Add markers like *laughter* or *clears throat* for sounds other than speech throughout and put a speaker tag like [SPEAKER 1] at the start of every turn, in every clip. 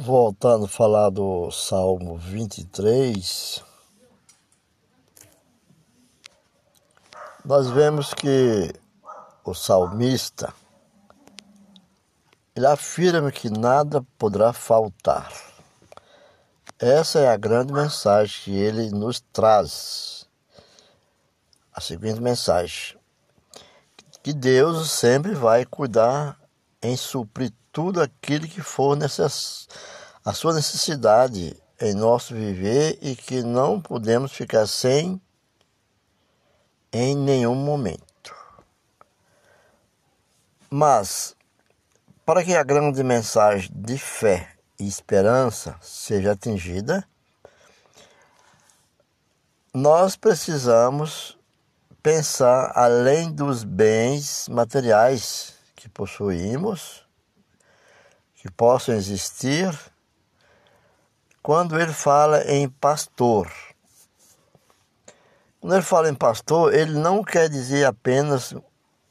[SPEAKER 1] voltando a falar do Salmo 23, nós vemos que o salmista ele afirma que nada poderá faltar. Essa é a grande mensagem que ele nos traz. A seguinte mensagem: que Deus sempre vai cuidar em suprir tudo aquilo que for necess... a sua necessidade em nosso viver e que não podemos ficar sem em nenhum momento. Mas, para que a grande mensagem de fé e esperança seja atingida, nós precisamos pensar além dos bens materiais que possuímos, que possam existir, quando ele fala em pastor. Quando ele fala em pastor, ele não quer dizer apenas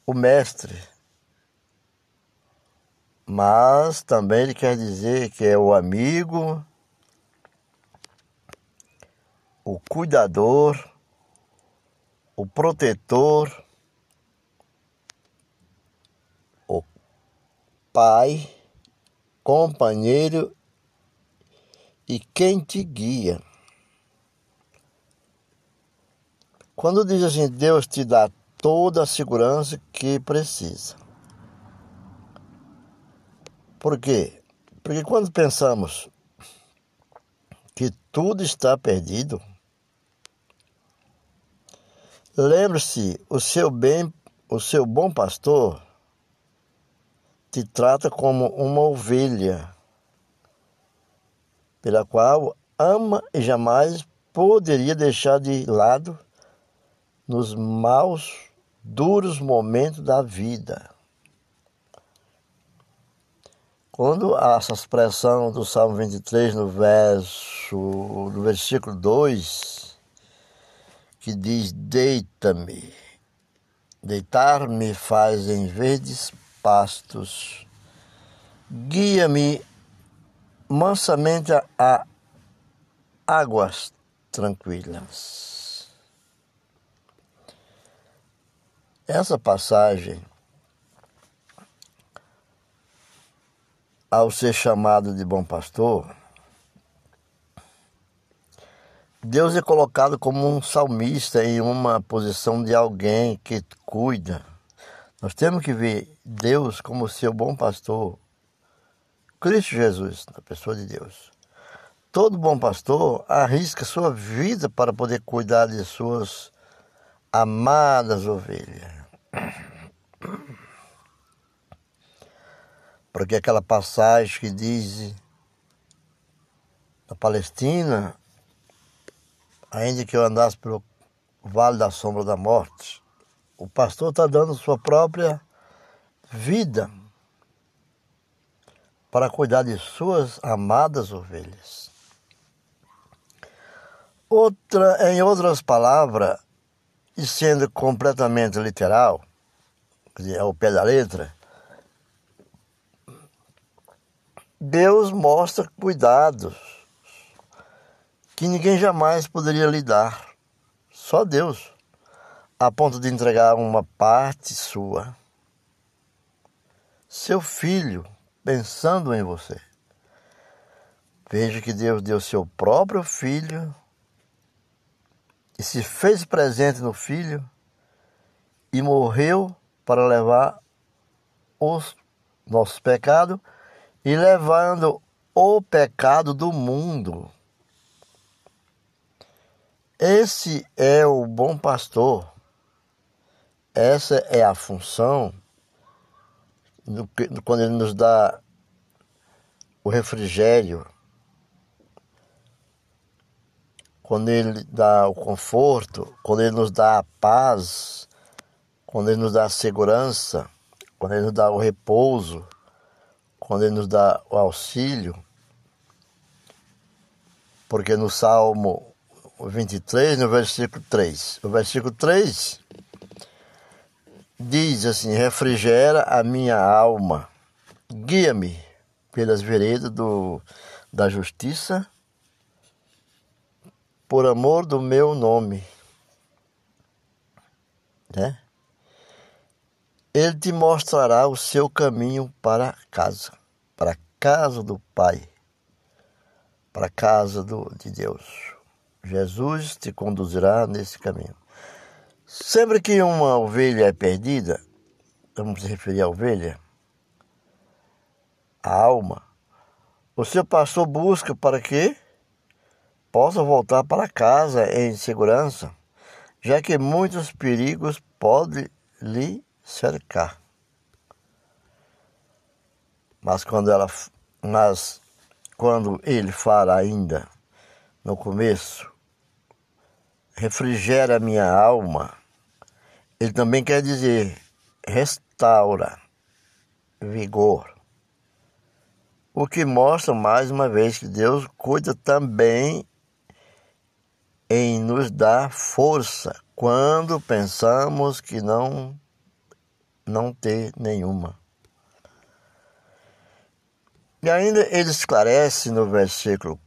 [SPEAKER 1] o mestre, mas também ele quer dizer que é o amigo, o cuidador, o protetor, o pai, companheiro e quem te guia. Quando diz assim, Deus te dá toda a segurança que precisa. Por quê? Porque quando pensamos que tudo está perdido, lembre-se, o seu bem, o seu bom pastor te trata como uma ovelha, pela qual ama e jamais poderia deixar de lado nos maus, duros momentos da vida. Quando essa expressão do Salmo 23, no verso, no versículo 2, que diz: Deita-me, deitar-me faz em verdes pastos, guia-me mansamente a águas tranquilas. Essa passagem ao ser chamado de bom pastor, Deus é colocado como um salmista em uma posição de alguém que cuida. Nós temos que ver Deus como seu bom pastor, Cristo Jesus, na pessoa de Deus. Todo bom pastor arrisca sua vida para poder cuidar de suas amadas ovelhas. *clears throat* Porque aquela passagem que diz na Palestina, ainda que eu andasse pelo vale da sombra da morte, o pastor está dando sua própria vida para cuidar de suas amadas ovelhas. Outra, em outras palavras, e sendo completamente literal, dizer, ao pé da letra, Deus mostra cuidados que ninguém jamais poderia lhe dar. Só Deus, a ponto de entregar uma parte sua. Seu filho, pensando em você. Veja que Deus deu seu próprio filho e se fez presente no filho e morreu para levar os nossos pecados e levando o pecado do mundo. Esse é o bom pastor. Essa é a função quando ele nos dá o refrigério, quando ele dá o conforto, quando ele nos dá a paz, quando ele nos dá a segurança, quando ele nos dá o repouso quando ele nos dá o auxílio, porque no Salmo 23, no versículo 3, o versículo 3 diz assim: Refrigera a minha alma, guia-me pelas veredas do, da justiça por amor do meu nome. Né? Ele te mostrará o seu caminho para casa, para casa do Pai, para casa do, de Deus. Jesus te conduzirá nesse caminho. Sempre que uma ovelha é perdida, vamos se referir à ovelha, a alma, o seu pastor busca para que possa voltar para casa em segurança, já que muitos perigos podem lhe cercar. Mas quando ela mas quando ele fala ainda no começo, refrigera minha alma, ele também quer dizer restaura vigor. O que mostra mais uma vez que Deus cuida também em nos dar força quando pensamos que não não ter nenhuma. E ainda ele esclarece no versículo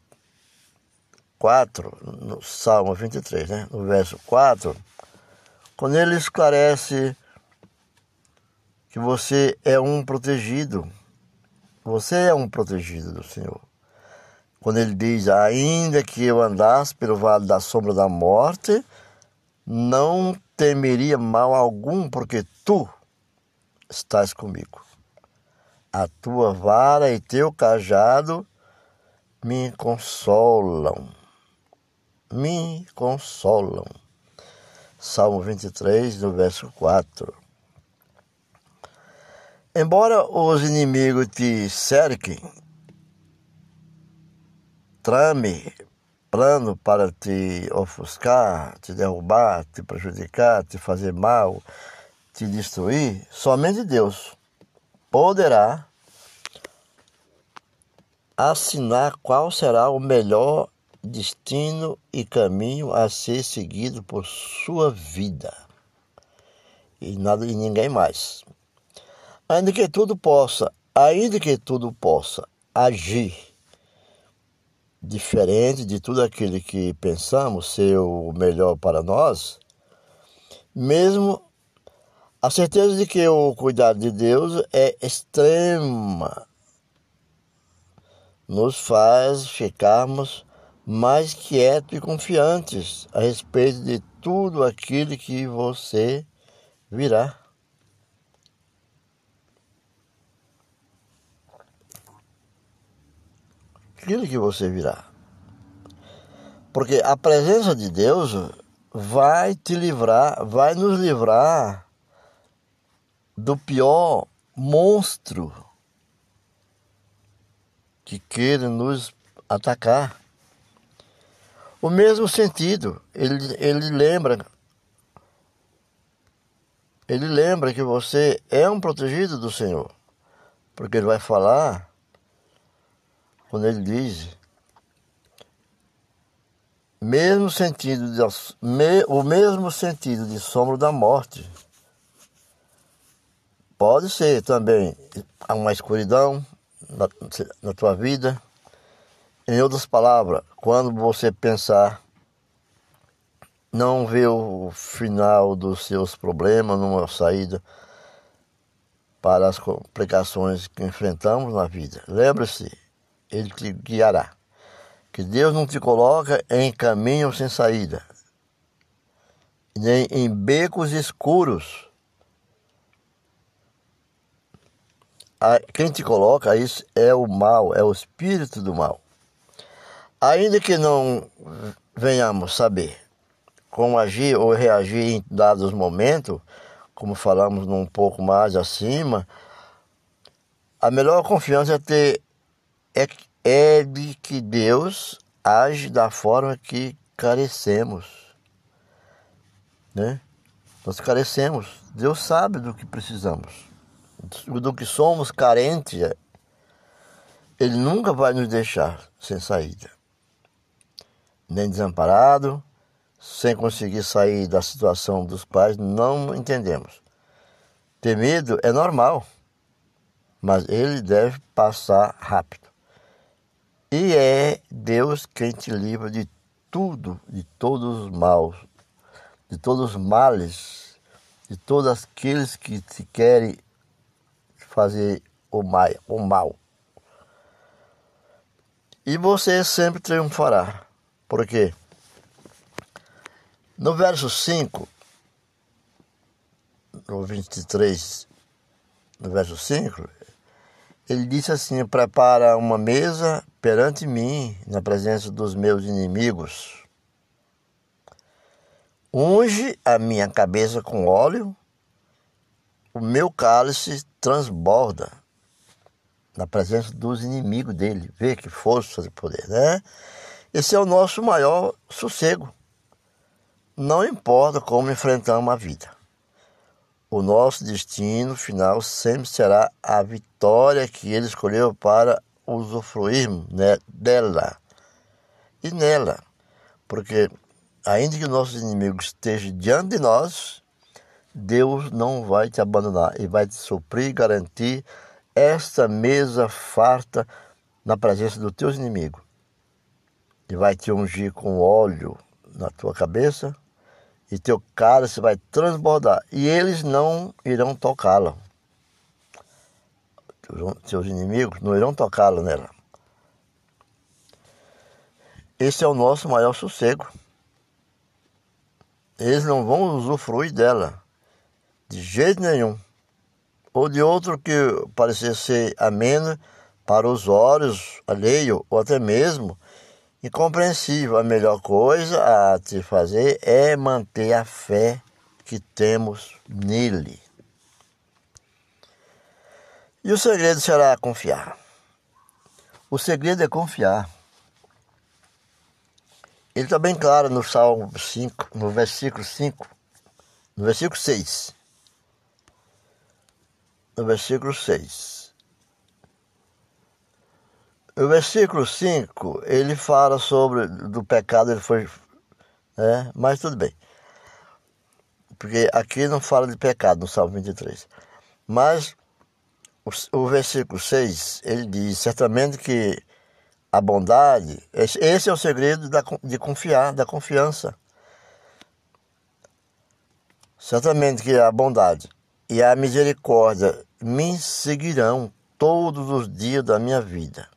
[SPEAKER 1] 4, no Salmo 23, né? no verso 4, quando ele esclarece que você é um protegido, você é um protegido do Senhor. Quando ele diz: Ainda que eu andasse pelo vale da sombra da morte, não temeria mal algum, porque tu estás comigo. A tua vara e teu cajado me consolam. Me consolam. Salmo 23, no verso 4. Embora os inimigos te cerquem, trame plano para te ofuscar, te derrubar, te prejudicar, te fazer mal, te destruir, somente Deus poderá assinar qual será o melhor destino e caminho a ser seguido por sua vida. E nada e ninguém mais. Ainda que tudo possa, ainda que tudo possa agir diferente de tudo aquilo que pensamos ser o melhor para nós, mesmo a certeza de que o cuidado de Deus é extrema, nos faz ficarmos mais quietos e confiantes a respeito de tudo aquilo que você virá. Aquilo que você virá. Porque a presença de Deus vai te livrar, vai nos livrar do pior monstro que queira nos atacar. O mesmo sentido, ele, ele lembra ele lembra que você é um protegido do Senhor, porque ele vai falar quando ele diz mesmo sentido de, o mesmo sentido de sombra da morte Pode ser também uma escuridão na, na tua vida. Em outras palavras, quando você pensar não ver o final dos seus problemas numa saída para as complicações que enfrentamos na vida. Lembre-se, Ele te guiará. Que Deus não te coloca em caminho sem saída, nem em becos escuros quem te coloca isso é o mal, é o espírito do mal. Ainda que não venhamos saber como agir ou reagir em dados momentos, como falamos um pouco mais acima, a melhor confiança é, ter, é, é de que Deus age da forma que carecemos. Né? Nós carecemos. Deus sabe do que precisamos do que somos carentes, Ele nunca vai nos deixar sem saída, nem desamparado, sem conseguir sair da situação dos pais, não entendemos. Ter medo é normal, mas ele deve passar rápido. E é Deus quem te livra de tudo, de todos os maus, de todos os males, de todos aqueles que te querem fazer o mal. O mal. E você sempre triunfará. Por quê? No verso 5, no 23, no verso 5, ele disse assim: Prepara uma mesa perante mim, na presença dos meus inimigos. Unge a minha cabeça com óleo, o meu cálice transborda na presença dos inimigos dele. Vê que força de poder, né? Esse é o nosso maior sossego. Não importa como enfrentamos a vida. O nosso destino final sempre será a vitória que ele escolheu para usufruirmos né, dela e nela. Porque, ainda que nossos inimigos estejam diante de nós, Deus não vai te abandonar e vai te suprir e garantir esta mesa farta na presença dos teus inimigos. E vai te ungir com óleo na tua cabeça e teu cálice vai transbordar, e eles não irão tocá-la. Seus inimigos não irão tocá-la nela. Esse é o nosso maior sossego. Eles não vão usufruir dela de jeito nenhum. Ou de outro que parecer ser ameno para os olhos alheio, ou até mesmo incompreensível. A melhor coisa a te fazer é manter a fé que temos nele. E o segredo será confiar. O segredo é confiar. Ele está bem claro no Salmo 5, no versículo 5, no versículo 6. No versículo 6. O versículo 5, ele fala sobre do pecado, ele foi. Né? Mas tudo bem. Porque aqui não fala de pecado no Salmo 23. Mas o, o versículo 6, ele diz: certamente que a bondade, esse, é o segredo da, de confiar, da confiança. Certamente que a bondade e a misericórdia me seguirão todos os dias da minha vida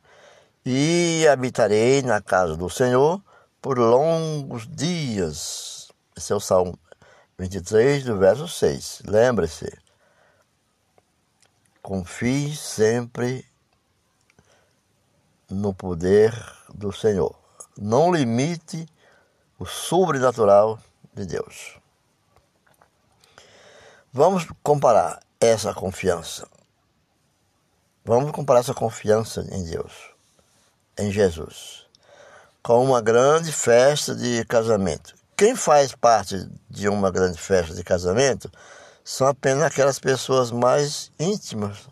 [SPEAKER 1] e habitarei na casa do Senhor por longos dias. Esse é o Salmo 23, do verso 6. Lembre-se, confie sempre no poder do Senhor. Não limite o sobrenatural de Deus. Vamos comparar essa confiança. Vamos comparar essa confiança em Deus em Jesus, com uma grande festa de casamento. Quem faz parte de uma grande festa de casamento são apenas aquelas pessoas mais íntimas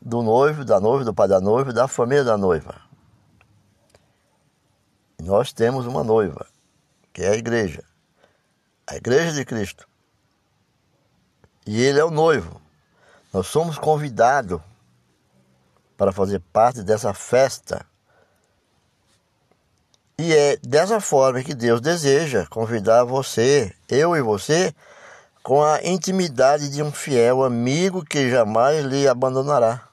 [SPEAKER 1] do noivo, da noiva, do pai da noiva, da família da noiva. Nós temos uma noiva, que é a igreja, a igreja de Cristo. E ele é o noivo. Nós somos convidados para fazer parte dessa festa e é dessa forma que Deus deseja convidar você, eu e você, com a intimidade de um fiel amigo que jamais lhe abandonará.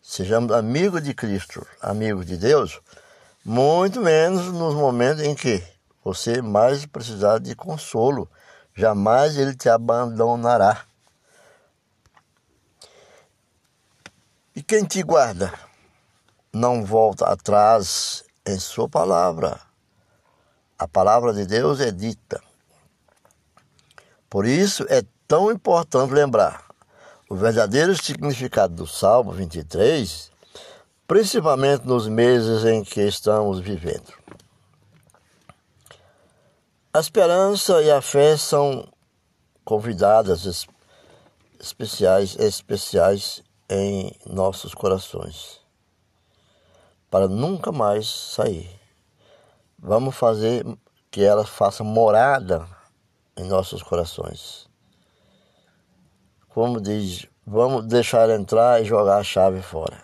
[SPEAKER 1] Sejamos amigos de Cristo, amigos de Deus, muito menos nos momentos em que você mais precisar de consolo. Jamais ele te abandonará. E quem te guarda não volta atrás em Sua palavra. A palavra de Deus é dita. Por isso é tão importante lembrar o verdadeiro significado do Salmo 23, principalmente nos meses em que estamos vivendo. A esperança e a fé são convidadas especiais, especiais em nossos corações para nunca mais sair. Vamos fazer que ela faça morada em nossos corações. Como diz, vamos deixar entrar e jogar a chave fora.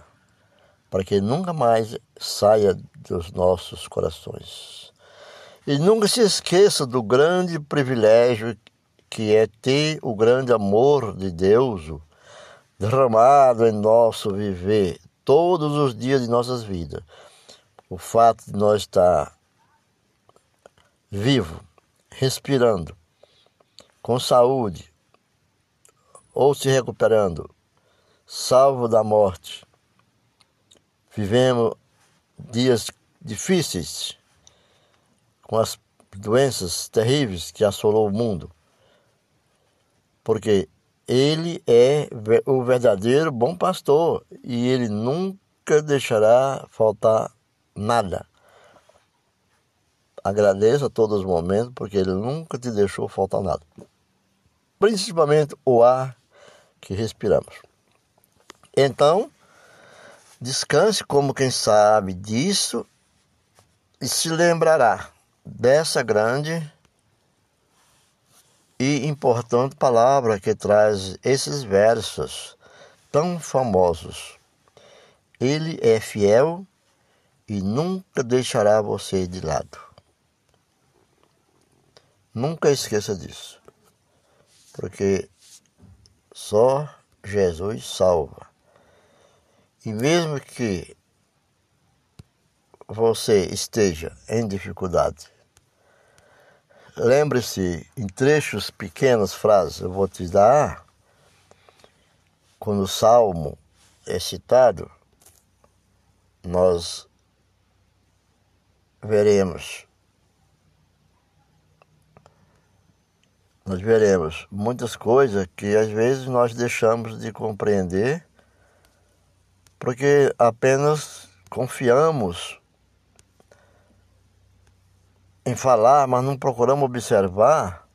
[SPEAKER 1] para que nunca mais saia dos nossos corações. E nunca se esqueça do grande privilégio que é ter o grande amor de Deus derramado em nosso viver todos os dias de nossas vidas. O fato de nós estar vivo, respirando, com saúde, ou se recuperando, salvo da morte. Vivemos dias difíceis com as doenças terríveis que assolou o mundo. Porque ele é o verdadeiro bom pastor e ele nunca deixará faltar nada. Agradeça a todos os momentos, porque ele nunca te deixou faltar nada. Principalmente o ar que respiramos. Então, descanse como quem sabe disso e se lembrará dessa grande e importante palavra que traz esses versos tão famosos. Ele é fiel e nunca deixará você de lado. Nunca esqueça disso, porque só Jesus salva. E mesmo que você esteja em dificuldade, lembre-se em trechos pequenas frases, eu vou te dar, quando o salmo é citado, nós veremos. Nós veremos muitas coisas que às vezes nós deixamos de compreender porque apenas confiamos em falar, mas não procuramos observar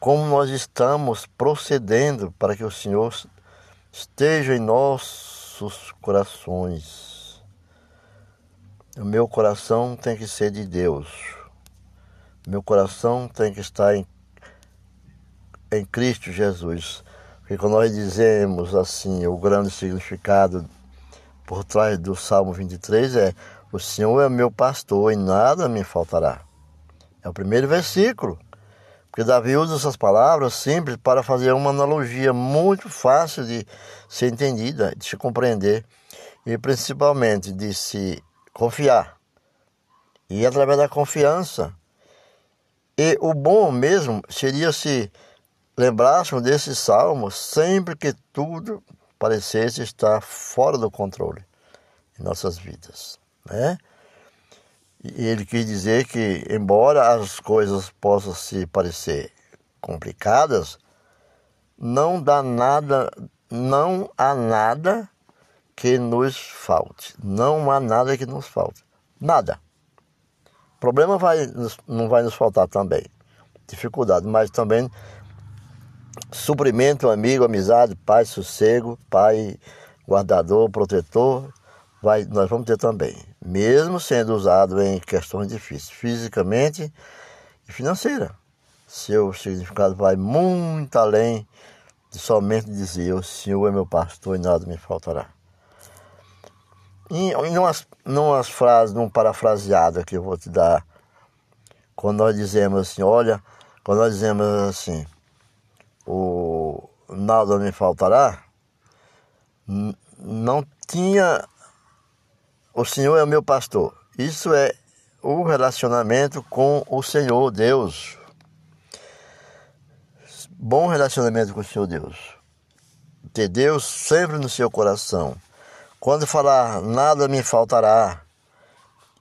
[SPEAKER 1] como nós estamos procedendo para que o Senhor esteja em nossos corações. O meu coração tem que ser de Deus. Meu coração tem que estar em em Cristo Jesus. Porque quando nós dizemos assim, o grande significado por trás do Salmo 23 é: O Senhor é meu pastor e nada me faltará. É o primeiro versículo. Porque Davi usa essas palavras simples para fazer uma analogia muito fácil de ser entendida, de se compreender e principalmente de se confiar. E através da confiança. E o bom mesmo seria se lembrássemos desse salmo sempre que tudo parecesse estar fora do controle em nossas vidas, né? E ele quis dizer que, embora as coisas possam se parecer complicadas, não dá nada, não há nada que nos falte. Não há nada que nos falte. Nada. Problema vai, não vai nos faltar também. Dificuldade, mas também suprimento, amigo, amizade, paz, sossego, pai, guardador, protetor, vai, nós vamos ter também, mesmo sendo usado em questões difíceis, fisicamente e financeira. Seu significado vai muito além de somente dizer: O Senhor é meu pastor e nada me faltará. Em, em umas, umas frases, num parafraseado que eu vou te dar, quando nós dizemos assim: Olha, quando nós dizemos assim o nada me faltará, não tinha o Senhor é o meu pastor. Isso é o relacionamento com o Senhor Deus. Bom relacionamento com o Senhor Deus. Ter Deus sempre no seu coração. Quando falar nada me faltará,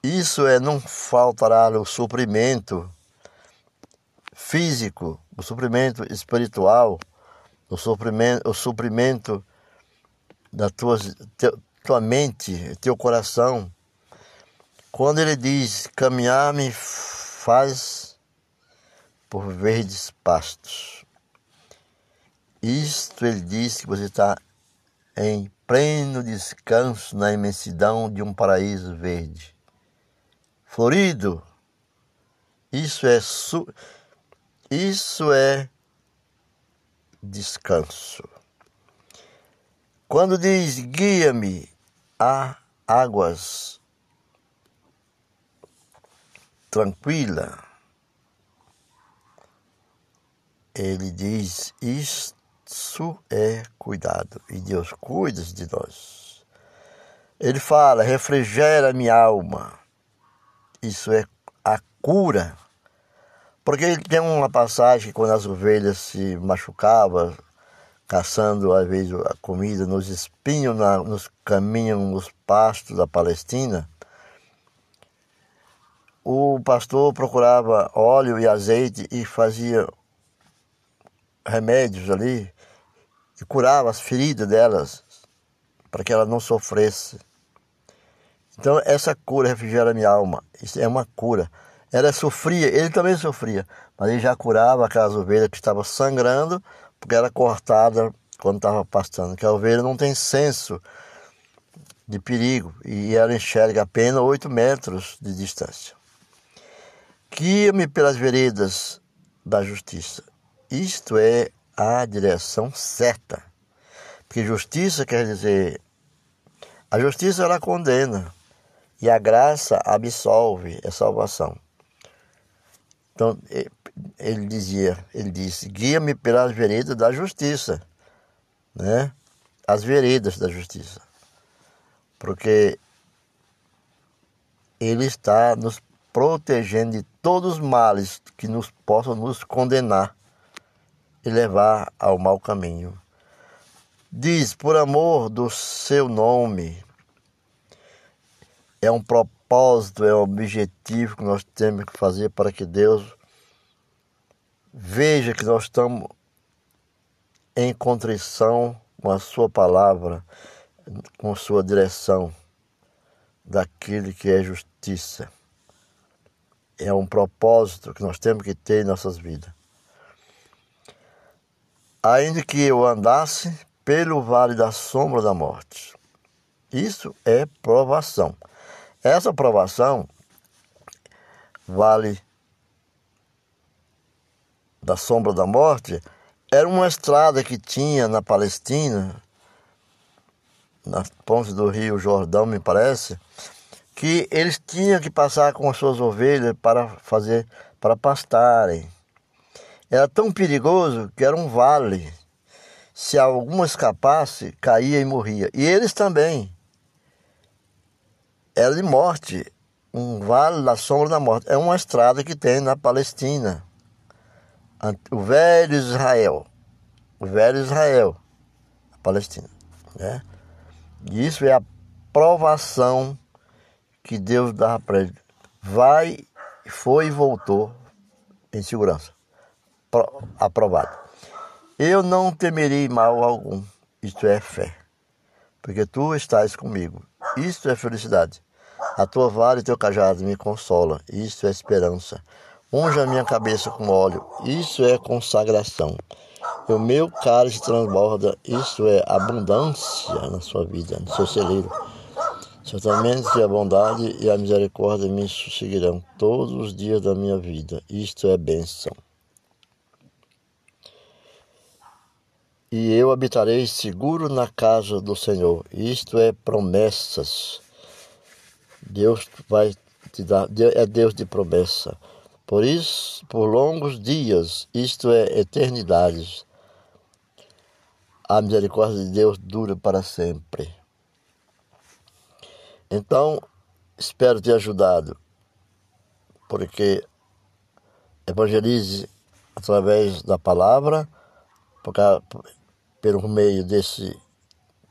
[SPEAKER 1] isso é não faltará o suprimento físico, o suprimento espiritual, o suprimento, o suprimento da tua, tua mente, teu coração. Quando ele diz caminhar-me faz por verdes pastos. Isto ele diz que você está em pleno descanso na imensidão de um paraíso verde. Florido. Isso é su isso é descanso. Quando diz guia-me a águas tranquila. Ele diz: Isso é cuidado, e Deus cuida de nós. Ele fala: refrigera minha alma. Isso é a cura. Porque ele tem uma passagem quando as ovelhas se machucavam, caçando às vezes a comida nos espinhos, na, nos caminhos, nos pastos da Palestina, o pastor procurava óleo e azeite e fazia remédios ali e curava as feridas delas para que ela não sofresse. Então essa cura refrigera minha alma. Isso é uma cura. Ela sofria, ele também sofria, mas ele já curava aquelas ovelhas que estavam sangrando porque era cortada quando estava pastando, que a ovelha não tem senso de perigo e ela enxerga apenas 8 metros de distância. Guia-me pelas veredas da justiça. Isto é a direção certa. Porque justiça quer dizer a justiça ela condena e a graça absolve, é salvação. Então, ele dizia, ele disse: "Guia-me pelas veredas da justiça", né? As veredas da justiça. Porque ele está nos protegendo de todos os males que nos possam nos condenar e levar ao mau caminho. Diz: "Por amor do seu nome". É um propósito, é um objetivo que nós temos que fazer para que Deus Veja que nós estamos em contrição com a Sua palavra, com Sua direção, daquele que é justiça. É um propósito que nós temos que ter em nossas vidas. Ainda que eu andasse pelo vale da sombra da morte. Isso é provação. Essa provação vale da sombra da morte era uma estrada que tinha na Palestina, na ponte do Rio Jordão, me parece, que eles tinham que passar com as suas ovelhas para fazer para pastarem. Era tão perigoso que era um vale. Se alguma escapasse, caía e morria. E eles também. Era de morte. Um vale da sombra da morte. É uma estrada que tem na Palestina o velho Israel, o velho Israel, a Palestina, né? E isso é a provação que Deus dava para ele. Vai, foi e voltou em segurança. aprovado. Eu não temerei mal algum. Isto é fé. Porque tu estás comigo. Isto é felicidade. A tua vara e teu cajado me consola. Isto é esperança. Unja a minha cabeça com óleo, isso é consagração. E o meu cálice transborda, isso é abundância na sua vida, no seu celeiro. Certamente a bondade e a misericórdia me seguirão todos os dias da minha vida. Isto é bênção. E eu habitarei seguro na casa do Senhor. Isto é promessas. Deus vai te dar, é Deus de promessa. Por isso, por longos dias, isto é eternidades, a misericórdia de Deus dura para sempre. Então, espero ter ajudado, porque evangelize através da palavra, pelo meio desse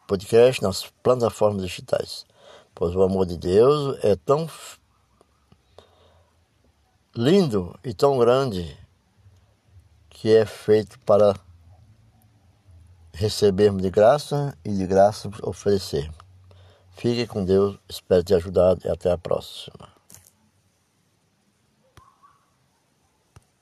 [SPEAKER 1] podcast, nas plataformas digitais. Pois o amor de Deus é tão lindo e tão grande que é feito para recebermos de graça e de graça oferecer. Fique com Deus, espero ter ajudado e até a próxima.